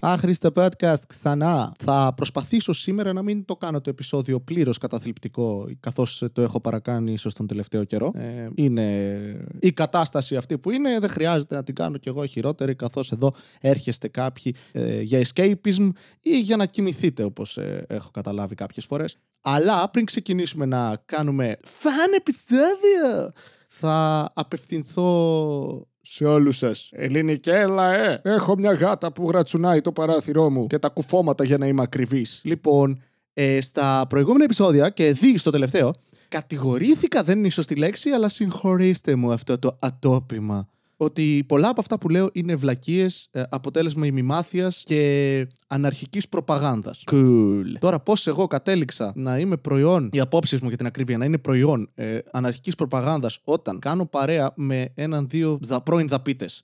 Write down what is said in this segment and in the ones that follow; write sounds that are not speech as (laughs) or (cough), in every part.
Άχρηστο podcast ξανά. Θα προσπαθήσω σήμερα να μην το κάνω το επεισόδιο πλήρως καταθλιπτικό, καθώς το έχω παρακάνει ίσως τον τελευταίο καιρό. Ε, είναι η κατάσταση αυτή που είναι. Δεν χρειάζεται να την κάνω κι εγώ χειρότερη, καθώς εδώ έρχεστε κάποιοι ε, για escapism ή για να κοιμηθείτε, όπως ε, έχω καταλάβει κάποιες φορές. Αλλά πριν ξεκινήσουμε να κάνουμε φαν επεισόδιο, θα απευθυνθώ σε όλους σας. Ελληνικέλα, ε! Έχω μια γάτα που γρατσουνάει το παράθυρό μου και τα κουφώματα για να είμαι ακριβής. Λοιπόν, ε, στα προηγούμενα επεισόδια και δει στο τελευταίο, κατηγορήθηκα, δεν είναι η σωστή λέξη, αλλά συγχωρήστε μου αυτό το ατόπιμα ότι πολλά από αυτά που λέω είναι βλακίες, ε, αποτέλεσμα ημιμάθειας και αναρχικής προπαγάνδας. Cool. Τώρα, πώς εγώ κατέληξα να είμαι προϊόν, οι απόψεις μου για την ακρίβεια, να είναι προϊόν ε, αναρχικής προπαγάνδας όταν κάνω παρέα με έναν-δύο δα, πρώην δαπίτες.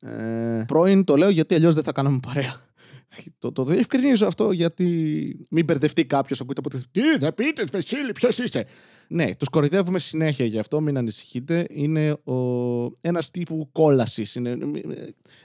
Ε, πρώην το λέω γιατί αλλιώς δεν θα κάναμε παρέα. Το, το διευκρινίζω αυτό γιατί μην μπερδευτεί κάποιος ακούτε από Τι θα πείτε, Βεσίλη, ποιος είσαι. Ναι, τους κορυδεύουμε συνέχεια γι' αυτό, μην ανησυχείτε. Είναι ο... ένας τύπου κόλασης. Είναι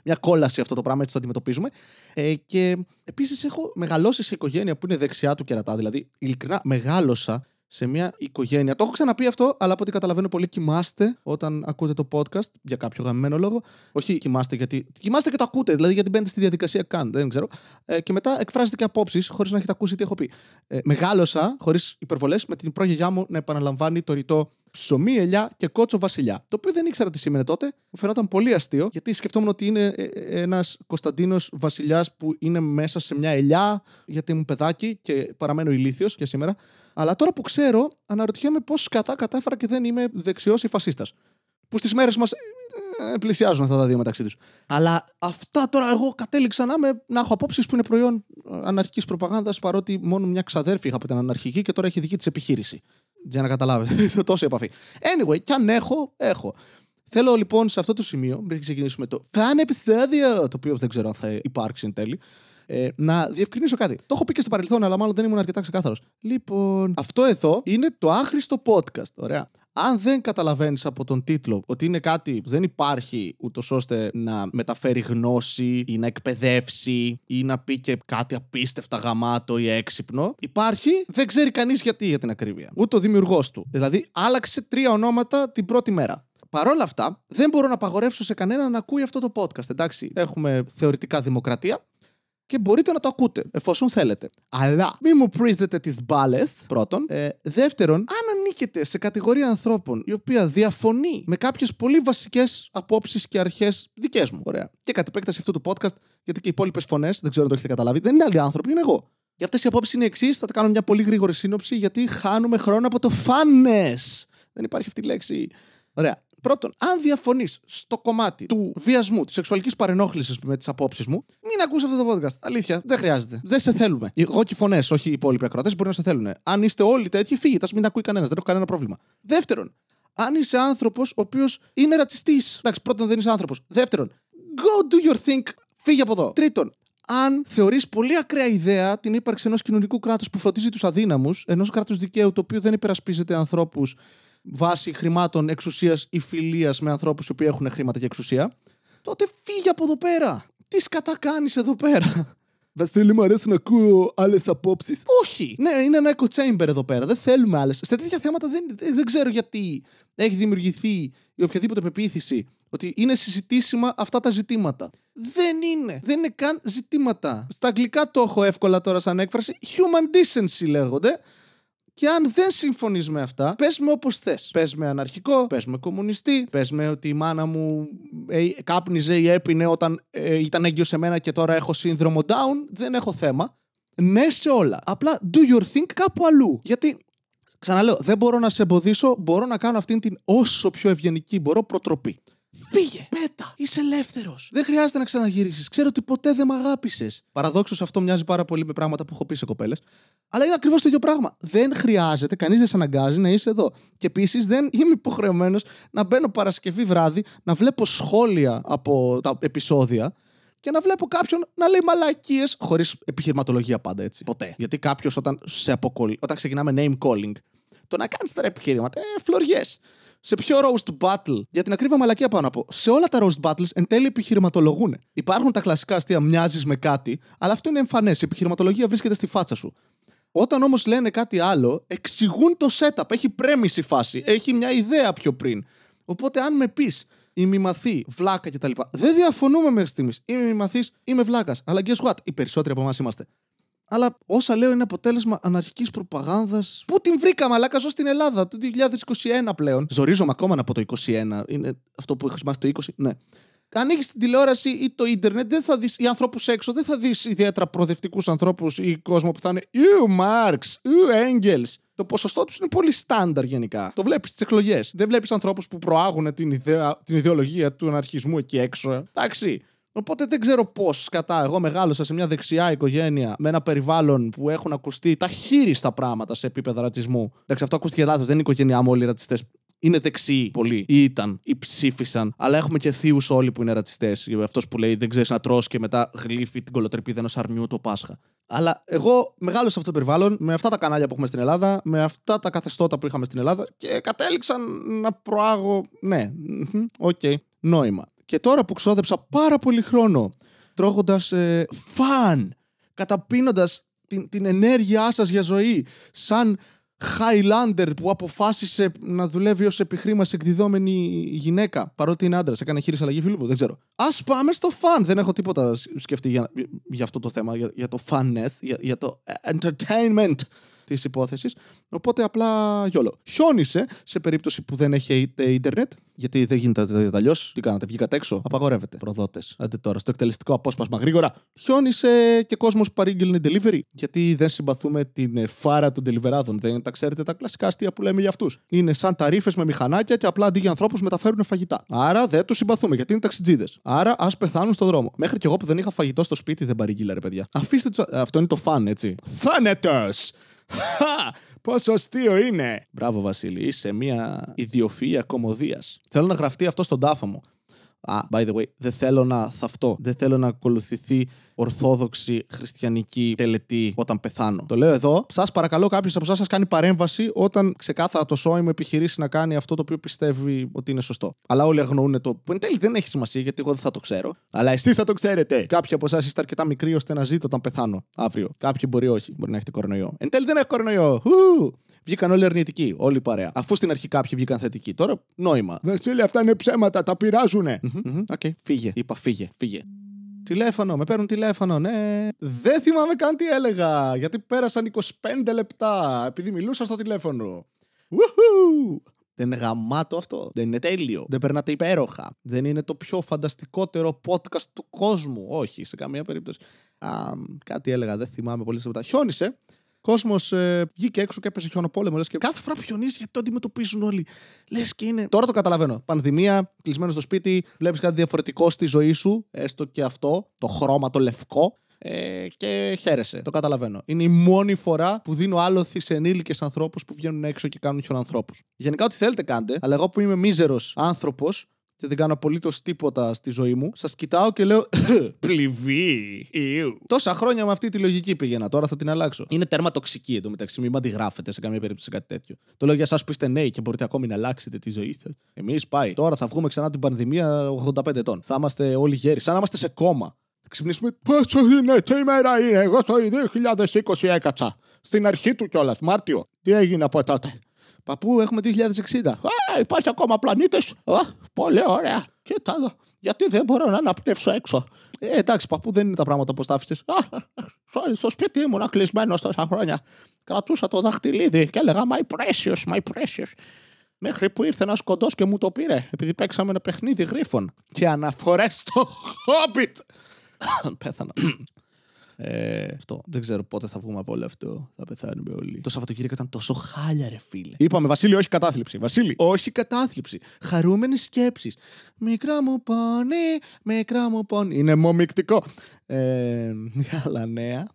μια κόλαση αυτό το πράγμα, έτσι το αντιμετωπίζουμε. Ε, και επίσης έχω μεγαλώσει σε οικογένεια που είναι δεξιά του κερατά. Δηλαδή, ειλικρινά μεγάλωσα σε μια οικογένεια. Το έχω ξαναπεί αυτό, αλλά από ό,τι καταλαβαίνω πολύ κοιμάστε όταν ακούτε το podcast για κάποιο γαμμένο λόγο. Όχι κοιμάστε γιατί. Κοιμάστε και το ακούτε, δηλαδή γιατί μπαίνετε στη διαδικασία καν, δεν ξέρω. Ε, και μετά εκφράζετε και απόψεις χωρίς να έχετε ακούσει τι έχω πει. Ε, μεγάλωσα, χωρίς υπερβολές, με την πρόγεγιά μου να επαναλαμβάνει το ρητό ψωμί, ελιά και κότσο βασιλιά. Το οποίο δεν ήξερα τι σήμαινε τότε. Μου φαινόταν πολύ αστείο, γιατί σκεφτόμουν ότι είναι ε, ε, ένας Κωνσταντίνος βασιλιάς που είναι μέσα σε μια ελιά, γιατί ήμουν παιδάκι και παραμένω ηλίθιος και σήμερα. Αλλά τώρα που ξέρω, αναρωτιέμαι πώς κατά κατάφερα και δεν είμαι δεξιός ή φασίστας. Που στις μέρες μας ε, πλησιάζουν αυτά τα δύο μεταξύ τους. Αλλά αυτά τώρα εγώ κατέληξα να, με, να έχω απόψεις που είναι προϊόν αναρχικής προπαγάνδας, παρότι μόνο μια ξαδέρφη είχα από την αναρχική και τώρα έχει δική της επιχείρηση. Για να καταλάβετε. (laughs) Τόσο επαφή. Anyway, κι αν έχω, έχω. Θέλω λοιπόν σε αυτό το σημείο, πριν ξεκινήσουμε το φαν επεισόδιο, το οποίο δεν ξέρω αν θα υπάρξει εν τέλει, ε, να διευκρινίσω κάτι. Το έχω πει και στο παρελθόν, αλλά μάλλον δεν ήμουν αρκετά ξεκάθαρος. Λοιπόν, αυτό εδώ είναι το άχρηστο podcast. Ωραία. Αν δεν καταλαβαίνεις από τον τίτλο ότι είναι κάτι που δεν υπάρχει ούτως ώστε να μεταφέρει γνώση ή να εκπαιδεύσει ή να πει και κάτι απίστευτα γαμάτο ή έξυπνο, υπάρχει, δεν ξέρει κανείς γιατί για την ακρίβεια. Ούτε ο δημιουργός του. Δηλαδή, άλλαξε τρία ονόματα την πρώτη μέρα. Παρ' όλα αυτά, δεν μπορώ να απαγορεύσω σε κανέναν να ακούει αυτό το podcast. Εντάξει, έχουμε θεωρητικά δημοκρατία και μπορείτε να το ακούτε εφόσον θέλετε. Αλλά μην μου πρίζετε τις μπάλες, πρώτον. Ε, δεύτερον, αν ανήκετε σε κατηγορία ανθρώπων η οποία διαφωνεί με κάποιες πολύ βασικές απόψεις και αρχές δικές μου. Ωραία. Και κατ' επέκταση αυτού του podcast, γιατί και οι υπόλοιπες φωνές, δεν ξέρω αν το έχετε καταλάβει, δεν είναι άλλοι άνθρωποι, είναι εγώ. Και αυτές οι απόψεις είναι εξής. Θα τα κάνω μια πολύ γρήγορη σύνοψη, γιατί χάνουμε χρόνο από το φάνες. Δεν υπάρχει αυτή η λέξη. Ωραία. Πρώτον, αν διαφωνείς στο κομμάτι του βιασμού, της σεξουαλικής παρενόχλησης με τις απόψεις μου, μην ακούσει αυτό το podcast. Αλήθεια, δεν χρειάζεται. Δεν σε θέλουμε. Εγώ και οι φωνές, όχι οι υπόλοιποι ακροατές, μπορεί να σε θέλουν. Αν είστε όλοι τέτοιοι, φύγετε. Α μην ακούει κανένας. Δεν έχω κανένα πρόβλημα. Δεύτερον, αν είσαι άνθρωπος ο οποίος είναι ρατσιστής. Εντάξει, πρώτον, δεν είσαι άνθρωπος. Δεύτερον, go do your thing. Φύγε από εδώ. Τρίτον, αν θεωρείς πολύ ακραία ιδέα την ύπαρξη ενός κοινωνικού κράτους που φροντίζει τους αδύναμους, ενός κράτους δικαίου το οποίο δεν υπερασπίζεται ανθρώπους βάσει χρημάτων εξουσίας ή φιλίας με ανθρώπους που έχουν χρήματα και εξουσία, τότε φύγε από εδώ πέρα. Τι σκατά κάνει εδώ πέρα; Βασίλη, μου αρέσει να ακούω άλλες απόψεις. Όχι! Ναι, είναι ένα echo chamber εδώ πέρα. Δεν θέλουμε άλλες. Σε τέτοια θέματα δεν, δεν ξέρω γιατί έχει δημιουργηθεί η οποιαδήποτε πεποίθηση ότι είναι συζητήσιμα αυτά τα ζητήματα. Δεν είναι. Δεν είναι καν ζητήματα. Στα αγγλικά το έχω εύκολα τώρα σαν έκφραση. Human decency λέγονται. Και αν δεν συμφωνείς με αυτά, πες με όπως θες. Πες με αναρχικό, πες με κομμουνιστή, πες με ότι η μάνα μου ε, κάπνιζε ή έπινε όταν ε, ήταν έγκυος σε μένα και τώρα έχω σύνδρομο down. Δεν έχω θέμα. Ναι σε όλα. Απλά do your thing κάπου αλλού. Γιατί Ξαναλέω, δεν μπορώ να σε εμποδίσω, μπορώ να κάνω αυτήν την όσο πιο ευγενική μπορώ προτροπή. Φύγε! Πέτα! Είσαι ελεύθερος! Δεν χρειάζεται να ξαναγυρίσεις. Ξέρω ότι ποτέ δεν με αγάπησες. Παραδόξως αυτό μοιάζει πάρα πολύ με πράγματα που έχω πει σε κοπέλες. Αλλά είναι ακριβώς το ίδιο πράγμα. Δεν χρειάζεται, κανείς δεν σε αναγκάζει να είσαι εδώ. Και επίσης δεν είμαι υποχρεωμένος να μπαίνω Παρασκευή βράδυ, να βλέπω σχόλια από τα επεισόδια και να βλέπω κάποιον να λέει μαλακίες χωρίς επιχειρηματολογία πάντα έτσι. Ποτέ. Γιατί κάποιος όταν σε αποκολλεί, όταν ξεκινάμε name calling, το να κάνεις τώρα επιχειρήματα, ε, φλωριές. Σε ποιο roast battle, για την ακρίβεια μαλακία πάνω από. Σε όλα τα roast battles εν τέλει επιχειρηματολογούν. Υπάρχουν τα κλασικά αστεία, μοιάζεις με κάτι, αλλά αυτό είναι εμφανές. Η επιχειρηματολογία βρίσκεται στη φάτσα σου. Όταν όμως λένε κάτι άλλο, εξηγούν το setup. Έχει πρέμιση φάση. Έχει μια ιδέα πιο πριν. Οπότε, αν με πεις ημιμαθή, βλάκα κτλ. Δεν διαφωνούμε μέχρι στιγμής. Είμαι ημιμαθή, είμαι βλάκας. Αλλά guess what, οι περισσότεροι από εμάς είμαστε. Αλλά όσα λέω είναι αποτέλεσμα αναρχικής προπαγάνδας. Πού την βρήκα, μαλάκα, ζω στην Ελλάδα το 2021 πλέον. Ζορίζομαι ακόμα από το 21. Είναι αυτό που έχω σημάσει το 20. Ναι. Ανοίγεις την τηλεόραση ή το ίντερνετ, δεν θα δεις οι ανθρώπους έξω, δεν θα δεις ιδιαίτερα προοδευτικούς ανθρώπους ή κόσμο που θα είναι Ιου Μάρξ, Ιου Έγγελς. Το ποσοστό τους είναι πολύ στάνταρ γενικά. Το βλέπεις στις εκλογές. Δεν βλέπεις ανθρώπους που προάγουν την, ιδέα, την ιδεολογία του αναρχισμού εκεί έξω. Εντάξει. Οπότε δεν ξέρω πώς κατά. Εγώ μεγάλωσα σε μια δεξιά οικογένεια με ένα περιβάλλον που έχουν ακουστεί τα χείριστα πράγματα σε επίπεδα ρατσισμού. Εντάξει, αυτό ακούστηκε λάθος. Δεν είναι η οικογένειά μου όλοι ρατσιστές. Είναι δεξιοί πολλοί. Ή ήταν, ή ψήφισαν. Αλλά έχουμε και θείους όλοι που είναι ρατσιστές. Αυτός που λέει δεν ξέρεις να τρώ και μετά γλύφει την κολοτρεπίδα ενός αρνιού το Πάσχα. Αλλά εγώ μεγάλωσα σε αυτό το περιβάλλον με αυτά τα κανάλια που έχουμε στην Ελλάδα, με αυτά τα καθεστώτα που είχαμε στην Ελλάδα και κατέληξαν να προάγω. Ναι, οκ, okay, νόημα. Και τώρα που ξόδεψα πάρα πολύ χρόνο τρώγοντας ε, fun, καταπίνοντας την, την ενέργειά σας για ζωή, σαν Highlander που αποφάσισε να δουλεύει ως επί χρήμασι εκδιδόμενη γυναίκα, παρότι είναι άντρας. Έκανε εγχείριση αλλαγή φύλου δεν ξέρω. Ας πάμε στο fun. Δεν έχω τίποτα σκεφτεί για, για αυτό το θέμα, για, για το funness, για, για το entertainment της υπόθεσης. Οπότε απλά γιόλο. Χιόνισε σε περίπτωση που δεν έχει ίντερνετ, γιατί δεν γίνεται αλλιώς. Τι κάνατε, βγήκατε έξω. Απαγορεύεται. Προδότες. Άντε τώρα, στο εκτελεστικό απόσπασμα γρήγορα. Χιόνισε και κόσμος παρήγγειλνε delivery. Γιατί δεν συμπαθούμε την φάρα των deliverάδων. Δεν τα ξέρετε τα κλασικά αστεία που λέμε για αυτούς. Είναι σαν ταρήφε με μηχανάκια και απλά αντί για ανθρώπους μεταφέρουν φαγητά. Άρα δεν τους συμπαθούμε γιατί είναι ταξιτζίδες. Άρα ας πεθάνουν στο δρόμο. Μέχρι και εγώ που δεν είχα φαγητό στο σπίτι δεν παρήγγειλα, ρε παιδιά. Αφήστε τους. Αυτό είναι το φαν, έτσι. Θάνετο! Πόσο αστείο είναι! Μπράβο, Βασίλη, είσαι μια ιδιοφυα κομμωδίας. Θέλω να γραφτεί αυτό στον τάφο μου. Α, ah, by the way, δεν θέλω να θαυτώ. Δεν θέλω να ακολουθηθεί ορθόδοξη χριστιανική τελετή όταν πεθάνω. Το λέω εδώ. Σας παρακαλώ, κάποιος από εσάς σας κάνει παρέμβαση όταν ξεκάθαρα το σώμα μου επιχειρήσει να κάνει αυτό το οποίο πιστεύει ότι είναι σωστό. Αλλά όλοι αγνοούν το. που εν τέλει δεν έχει σημασία γιατί εγώ δεν θα το ξέρω. Αλλά εσείς θα το ξέρετε. Κάποιοι από εσάς είστε αρκετά μικροί ώστε να ζείτε όταν πεθάνω αύριο. Κάποιοι μπορεί όχι. Μπορεί να έχετε κορονοϊό. Εν τέλει δεν έχω κορονοϊό. Βγήκαν όλοι αρνητικοί, όλοι παρέα. Αφού στην αρχή κάποιοι βγήκαν θετικοί. Τώρα νόημα. Βασίλη, αυτά είναι ψέματα, τα πειράζουνε. OK, okay, φύγε. Είπα φύγε, φύγε. Τηλέφωνο, με παίρνουν τηλέφωνο, ναι. Δεν θυμάμαι καν τι έλεγα, γιατί πέρασαν 25 λεπτά επειδή μιλούσα στο τηλέφωνο. Δεν είναι γαμάτο αυτό. Δεν είναι τέλειο. Δεν περνάτε υπέροχα. Δεν είναι το πιο φανταστικότερο podcast του κόσμου. Όχι, σε καμία περίπτωση. Α, κάτι έλεγα, δεν θυμάμαι πολύ λεπτά. Χιόνισε κόσμος ε, βγήκε έξω και έπεσε χιονοπόλεμο. Λες και κάθε φορά που χιονίζει, γιατί το αντιμετωπίζουν όλοι. Λες και είναι. Τώρα το καταλαβαίνω. Πανδημία, κλεισμένο στο σπίτι, βλέπεις κάτι διαφορετικό στη ζωή σου, έστω και αυτό, το χρώμα, το λευκό. Ε, και χαίρεσαι. Το καταλαβαίνω. Είναι η μόνη φορά που δίνω άλοθη σε ενήλικες ανθρώπους που βγαίνουν έξω και κάνουν χιονανθρώπου. Γενικά, ό,τι θέλετε κάντε, αλλά εγώ που είμαι μίζερος άνθρωπος, και δεν κάνω απολύτως τίποτα στη ζωή μου, σας κοιτάω και λέω Πληβή! Τόσα χρόνια με αυτή τη λογική πήγαινα, τώρα θα την αλλάξω. Είναι τέρμα τοξική εντωμεταξύ, μην αντιγράφετε σε καμία περίπτωση κάτι τέτοιο. Το λέω για εσάς που είστε νέοι και μπορείτε ακόμη να αλλάξετε τη ζωή σας. Εμείς πάει. Τώρα θα βγούμε ξανά την πανδημία 85 ετών. Θα είμαστε όλοι γέροι, σαν να είμαστε σε κόμμα. Θα ξυπνήσουμε. Πόσο είναι, τι ημέρα είναι, εγώ στο 2020 έκατσα. Στην αρχή του κιόλας, Μάρτιο. Τι έγινε από τότε. Παππού, έχουμε 2060. Α, υπάρχει ακόμα πλανήτη. Πολύ ωραία. Κοίτα εδώ. Γιατί δεν μπορώ να αναπνεύσω έξω; Ε, εντάξει, παππού, δεν είναι τα πράγματα όπω τα άφησες. Στο σπίτι ήμουν κλεισμένος τόσα χρόνια. Κρατούσα το δαχτυλίδι και έλεγα My precious, my precious. Μέχρι που ήρθε ένας κοντός και μου το πήρε, επειδή παίξαμε ένα παιχνίδι γρίφων. Και αναφορές στο (laughs) Hobbit. Πέθανα. Ε, αυτό. Δεν ξέρω πότε θα βγούμε από όλο αυτό. Θα πεθάνουμε όλοι. Το Σαββατοκύριακο ήταν τόσο χάλια, ρε φίλε. Είπαμε, Βασίλη, όχι κατάθλιψη. Βασίλη, όχι κατάθλιψη. Χαρούμενε σκέψει. Μικρά μου πόνι, μικρά μου πόνι. Είναι μομικτικό. Ε, (laughs) άλλα νέα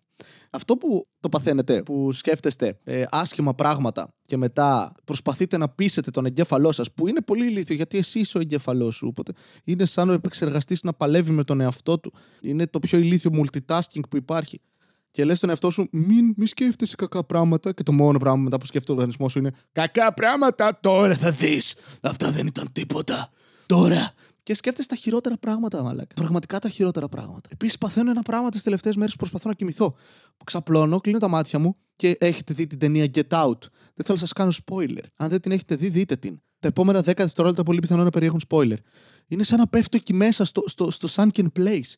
αυτό που το παθαίνετε, που σκέφτεστε ε, άσχημα πράγματα και μετά προσπαθείτε να πείσετε τον εγκέφαλό σας, που είναι πολύ ηλίθιο γιατί εσύ είσαι ο εγκέφαλός σου. Οπότε είναι σαν ο επεξεργαστής να παλεύει με τον εαυτό του. Είναι το πιο ηλίθιο multitasking που υπάρχει. και λες στον εαυτό σου, μην, μη σκέφτεσαι κακά πράγματα. Και το μόνο πράγμα μετά που σκέφτεται ο οργανισμός σου είναι Κακά πράγματα, τώρα θα δεις. Αυτά δεν ήταν τίποτα. Τώρα. Και σκέφτεσαι τα χειρότερα πράγματα, μαλάκα. Πραγματικά τα χειρότερα πράγματα. Επίσης, παθαίνω ένα πράγμα τις τελευταίες μέρες που προσπαθώ να κοιμηθώ. Ξαπλώνω, κλείνω τα μάτια μου και έχετε δει την ταινία Get Out. Δεν θέλω να σας κάνω spoiler. Αν δεν την έχετε δει, δείτε την. Τα επόμενα 10 δευτερόλεπτα πολύ πιθανό να περιέχουν spoiler. Είναι σαν να πέφτω εκεί μέσα στο, στο, στο sunken place.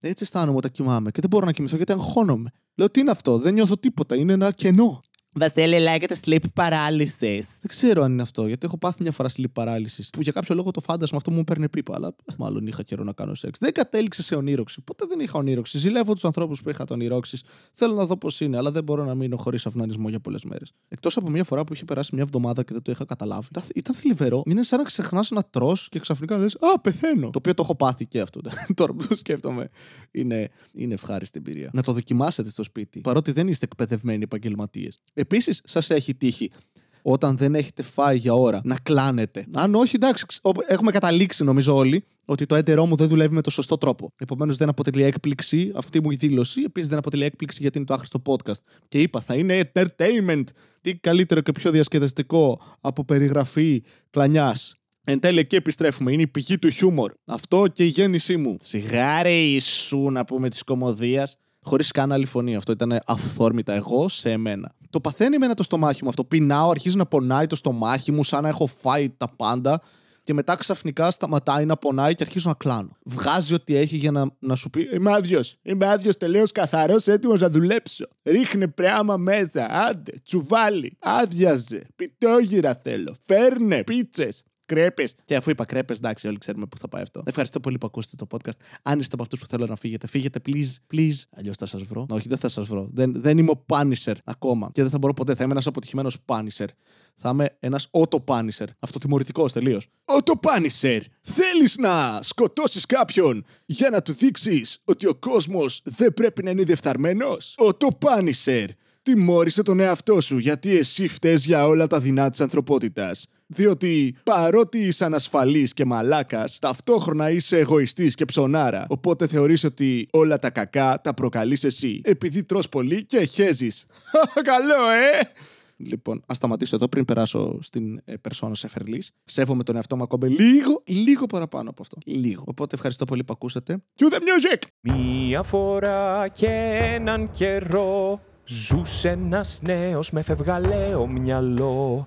Έτσι αισθάνομαι όταν κοιμάμαι και δεν μπορώ να κοιμηθώ γιατί αγχώνομαι. Λέω τι είναι αυτό, δεν νιώθω τίποτα, είναι ένα κενό. Βασίλη λέγεται sleep paralysis. Δεν ξέρω αν είναι αυτό, γιατί έχω πάθει μια φορά sleep παράλυση. Που για κάποιο λόγο το φάντασμα αυτό μου παίρνει πίπα. Αλλά μάλλον είχα καιρό να κάνω σεξ. Δεν κατέληξε σε ονείροξη. Ποτέ δεν είχα ονείροξη. Ζηλεύω τους ανθρώπους που είχα τον ονειρώξει. Θέλω να δω πώς είναι, αλλά δεν μπορώ να μείνω χωρίς αυνανισμό για πολλές μέρες. Εκτός από μια φορά που είχε περάσει μια εβδομάδα και δεν το είχα καταλάβει. Ήταν θλιβερό. Είναι σαν να ξεχνάς να τρώ και ξαφνικά λες Α, πεθαίνω. Το οποίο το έχω πάθει και αυτό. (laughs) Τώρα που το σκέφτομαι. Είναι, είναι ευχάριστη εμπειρία. Να το δοκιμάσετε στο σπίτι. Παρότι δεν είστε εκπαιδευμένοι επαγγελματίες. Επίσης, σας έχει τύχει όταν δεν έχετε φάει για ώρα να κλάνετε. Αν όχι, εντάξει, έχουμε καταλήξει νομίζω όλοι ότι το έντερό μου δεν δουλεύει με το σωστό τρόπο. Επομένως, δεν αποτελεί έκπληξη αυτή μου η δήλωση. Επίσης, δεν αποτελεί έκπληξη γιατί είναι το άχρηστο podcast. Και είπα, θα είναι entertainment. Τι καλύτερο και πιο διασκεδαστικό από περιγραφή κλανιάς. Εν τέλει, εκεί επιστρέφουμε. Είναι η πηγή του χιούμορ. Αυτό και η γέννησή μου. Σιγάρε σου να πούμε της κομμωδίας χωρίς καν άλλη φωνή. Αυτό ήταν αυθόρμητα εγώ σε εμένα. Το παθαίνει εμένα το στομάχι μου αυτό. Πεινάω, αρχίζει να πονάει το στομάχι μου, σαν να έχω φάει τα πάντα. Και μετά ξαφνικά σταματάει να πονάει και αρχίζω να κλάνω. Βγάζει ό,τι έχει για να, να σου πει: Είμαι άδειος. Είμαι άδειος τελείως καθαρός, έτοιμος να δουλέψω. Ρίχνε πρέαμα μέσα. Άντε, τσουβάλι. Άδειαζε. Πιτόγυρα θέλω. Φέρνε πίτσες κρέπες. Και αφού είπα κρέπες, εντάξει, όλοι ξέρουμε πού θα πάει αυτό. Ευχαριστώ πολύ που ακούσατε το podcast. Αν είστε από αυτούς που θέλω να φύγετε, φύγετε, please, please. Αλλιώς θα σας βρω. Όχι, δεν θα σας βρω. Δεν, δεν είμαι ο Punisher ακόμα. Και δεν θα μπορώ ποτέ. Θα είμαι ένας αποτυχημένος Punisher. Θα είμαι ένας Auto Punisher. Αυτοτιμωρητικός τελείως. Auto Punisher! Θέλεις να σκοτώσεις κάποιον για να του δείξεις ότι ο κόσμος δεν πρέπει να είναι διεφθαρμένος; Auto Punisher! Τιμώρησε τον εαυτό σου γιατί εσύ φταίς για όλα τα δεινά της ανθρωπότητας. Διότι παρότι είσαι ανασφαλής και μαλάκας, ταυτόχρονα είσαι εγωιστής και ψωνάρα. Οπότε θεωρείς ότι όλα τα κακά τα προκαλείς εσύ. Επειδή τρως πολύ και χέζεις. (laughs) Καλό, ε! Λοιπόν, ας σταματήσω εδώ πριν περάσω στην ε, περσόνα σε φερλής. Σέβομαι τον εαυτό μου ακόμα λίγο, λίγο παραπάνω από αυτό. Λίγο. Οπότε ευχαριστώ πολύ που ακούσατε. Cue the music! Μία φορά και έναν καιρό Ζούσε ένας νέος με φευγαλαίο μυαλό